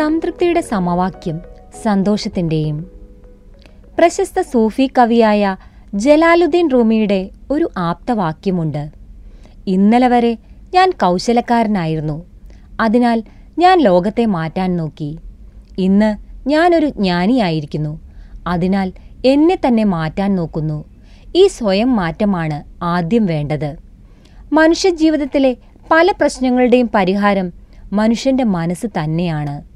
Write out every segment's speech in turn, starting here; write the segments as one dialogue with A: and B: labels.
A: സംതൃപ്തിയുടെ സമവാക്യം സന്തോഷത്തിന്റെയും പ്രശസ്ത സൂഫി കവിയായ ജലാലുദ്ദീൻ റൂമിയുടെ ഒരു ആപ്തവാക്യമുണ്ട്. ഇന്നലെ വരെ ഞാൻ കൗശലക്കാരനായിരുന്നു. അതിനാൽ ഞാൻ ലോകത്തെ മാറ്റാൻ നോക്കി. ഇന്ന് ഞാനൊരു ജ്ഞാനിയായിരിക്കുന്നു. അതിനാൽ എന്നെ തന്നെ മാറ്റാൻ നോക്കുന്നു. ഈ സ്വയം മാറ്റമാണ് ആദ്യം വേണ്ടത്. മനുഷ്യജീവിതത്തിലെ പല പ്രശ്നങ്ങളുടെയും പരിഹാരം മനുഷ്യന്റെ മനസ്സ് തന്നെയാണ്.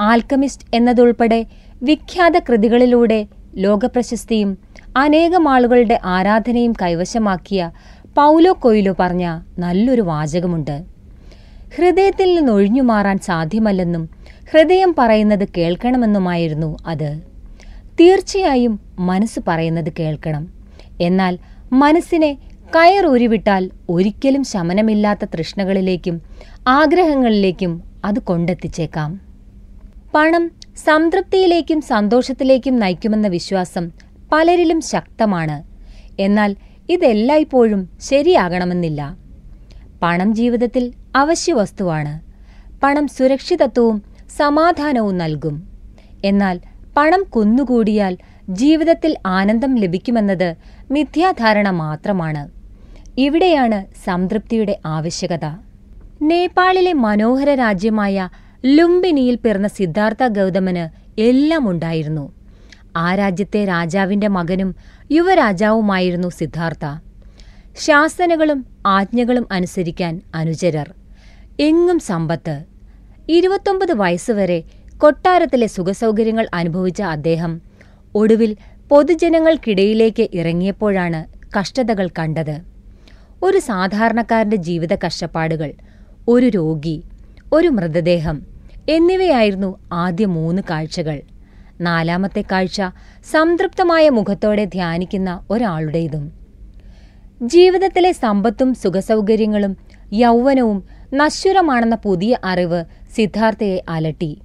A: ആൽക്കമിസ്റ്റ് എന്നതുൾപ്പെടെ വിഖ്യാത കൃതികളിലൂടെ ലോകപ്രശസ്തിയും അനേകം ആളുകളുടെ ആരാധനയും കൈവശമാക്കിയ പൗലോ കൊയിലോ പറഞ്ഞ നല്ലൊരു വാചകമുണ്ട്. ഹൃദയത്തിൽ നിന്ന് ഒഴിഞ്ഞു മാറാൻ സാധ്യമല്ലെന്നും ഹൃദയം പറയുന്നത് കേൾക്കണമെന്നുമായിരുന്നു അത്. തീർച്ചയായും മനസ്സ് പറയുന്നത് കേൾക്കണം. എന്നാൽ മനസ്സിനെ കയറൂരിവിട്ടാൽ ഒരിക്കലും ശമനമില്ലാത്ത തൃഷ്ണകളിലേക്കും ആഗ്രഹങ്ങളിലേക്കും അത് കൊണ്ടെത്തിച്ചേക്കാം. പണം സംതൃപ്തിയിലേക്കും സന്തോഷത്തിലേക്കും നയിക്കുമെന്ന വിശ്വാസം പലരിലും ശക്തമാണ്. എന്നാൽ ഇതെല്ലായ്പ്പോഴും ശരിയാകണമെന്നില്ല. പണം ജീവിതത്തിൽ അവശ്യ വസ്തുവാണ്. പണം സുരക്ഷിതത്വവും സമാധാനവും നൽകും. എന്നാൽ പണം കുന്നുകൂടിയാൽ ജീവിതത്തിൽ ആനന്ദം ലഭിക്കുമെന്നത് മിഥ്യാധാരണ മാത്രമാണ്. ഇവിടെയാണ് സംതൃപ്തിയുടെ ആവശ്യകത. നേപ്പാളിലെ മനോഹര രാജ്യമായ ലുംബിനിയിൽ പിറന്ന സിദ്ധാർത്ഥ ഗൗതമന് എല്ലാം ഉണ്ടായിരുന്നു ആ രാജ്യത്തെ രാജാവിന്റെ മകനും യുവരാജാവുമായിരുന്നു സിദ്ധാർത്ഥ. ശാസനകളും ആജ്ഞകളും അനുസരിക്കാൻ അനുചരർ. എങ്ങും സമ്പത്ത്. ഇരുപത്തൊമ്പത് വയസ്സുവരെ കൊട്ടാരത്തിലെ സുഖസൗകര്യങ്ങൾ അനുഭവിച്ച അദ്ദേഹം ഒടുവിൽ പൊതുജനങ്ങൾക്കിടയിലേക്ക് ഇറങ്ങിയപ്പോഴാണ് കഷ്ടതകൾ കണ്ടത്. ഒരു സാധാരണക്കാരന്റെ ജീവിത കഷ്ടപ്പാടുകൾ ഒരു രോഗി ഒരു മൃതദേഹം. എന്നിവയായിരുന്നു ആദ്യ മൂന്ന് കാഴ്ചകൾ. നാലാമത്തെ കാഴ്ച സംതൃപ്തമായ മുഖത്തോടെ ധ്യാനിക്കുന്ന ഒരാളുടേതും. ജീവിതത്തിലെ സമ്പത്തും സുഖസൗകര്യങ്ങളും യൗവനവും നശ്വരമാണെന്ന പുതിയ അറിവ് സിദ്ധാർത്ഥയെ അലട്ടി.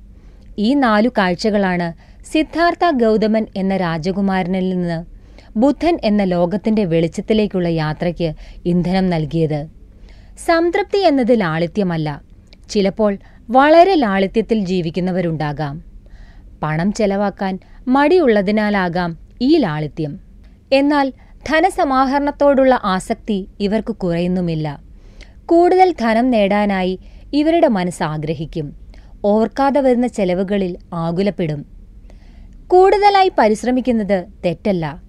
A: ഈ നാലു കാഴ്ചകളാണ് സിദ്ധാർത്ഥ ഗൗതമൻ എന്ന രാജകുമാരനിൽ നിന്ന് ബുദ്ധൻ എന്ന ലോകത്തിന്റെ വെളിച്ചത്തിലേക്കുള്ള യാത്രയ്ക്ക് ഇന്ധനം നൽകിയത്. സംതൃപ്തി എന്നത് ലാളിത്യമല്ല ചിലപ്പോൾ വളരെ ലാളിത്യത്തിൽ ജീവിക്കുന്നവരുണ്ടാകാം. പണം ചെലവാക്കാൻ മടിയുള്ളതിനാലാകാം ഈ ലാളിത്യം. എന്നാൽ ധനസമാഹരണത്തോടുള്ള ആസക്തി ഇവർക്ക് കുറയുന്നുമില്ല. കൂടുതൽ ധനം നേടാനായി ഇവരുടെ മനസ്സ് ആഗ്രഹിക്കും. ഓർക്കാതെ വരുന്ന ചെലവുകളിൽ ആകുലപ്പെടും. കൂടുതലായി പരിശ്രമിക്കുന്നത് തെറ്റല്ല.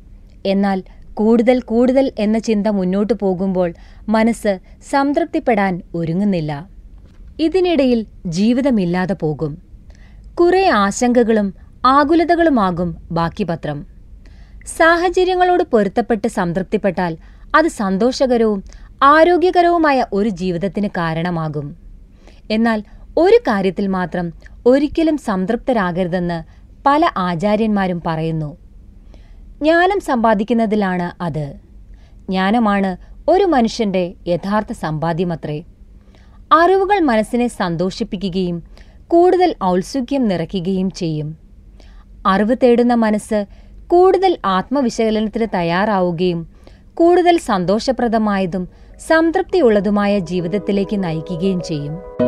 A: എന്നാൽ കൂടുതൽ കൂടുതൽ എന്ന ചിന്ത മുന്നോട്ടു പോകുമ്പോൾ മനസ്സ് സംതൃപ്തിപ്പെടാൻ ഒരുങ്ങുന്നില്ല. ഇതിനിടയിൽ ജീവിതമില്ലാതെ പോകും. കുറെ ആശങ്കകളും ആകുലതകളുമാകും ബാക്കി പത്രം സാഹചര്യങ്ങളോട് പൊരുത്തപ്പെട്ട് സംതൃപ്തിപ്പെട്ടാൽ അത് സന്തോഷകരവും ആരോഗ്യകരവുമായ ഒരു ജീവിതത്തിന് കാരണമാകും. എന്നാൽ ഒരു കാര്യത്തിൽ മാത്രം ഒരിക്കലും സംതൃപ്തരാകരുതെന്ന് പല ആചാര്യന്മാരും പറയുന്നു. ജ്ഞാനം സമ്പാദിക്കുന്നതിലാണ് അത്. ജ്ഞാനമാണ് ഒരു മനുഷ്യന്റെ യഥാർത്ഥ സമ്പാദ്യമത്രേ. അറിവുകൾ മനസ്സിനെ സന്തോഷിപ്പിക്കുകയും കൂടുതൽ ഔത്സുക്യം നിറയ്ക്കുകയും ചെയ്യും. അറിവ് തേടുന്ന മനസ്സ് കൂടുതൽ ആത്മവിശകലനത്തിന് തയ്യാറാവുകയും കൂടുതൽ സന്തോഷപ്രദമായതും സംതൃപ്തിയുള്ളതുമായ ജീവിതത്തിലേക്ക് നയിക്കുകയും ചെയ്യും.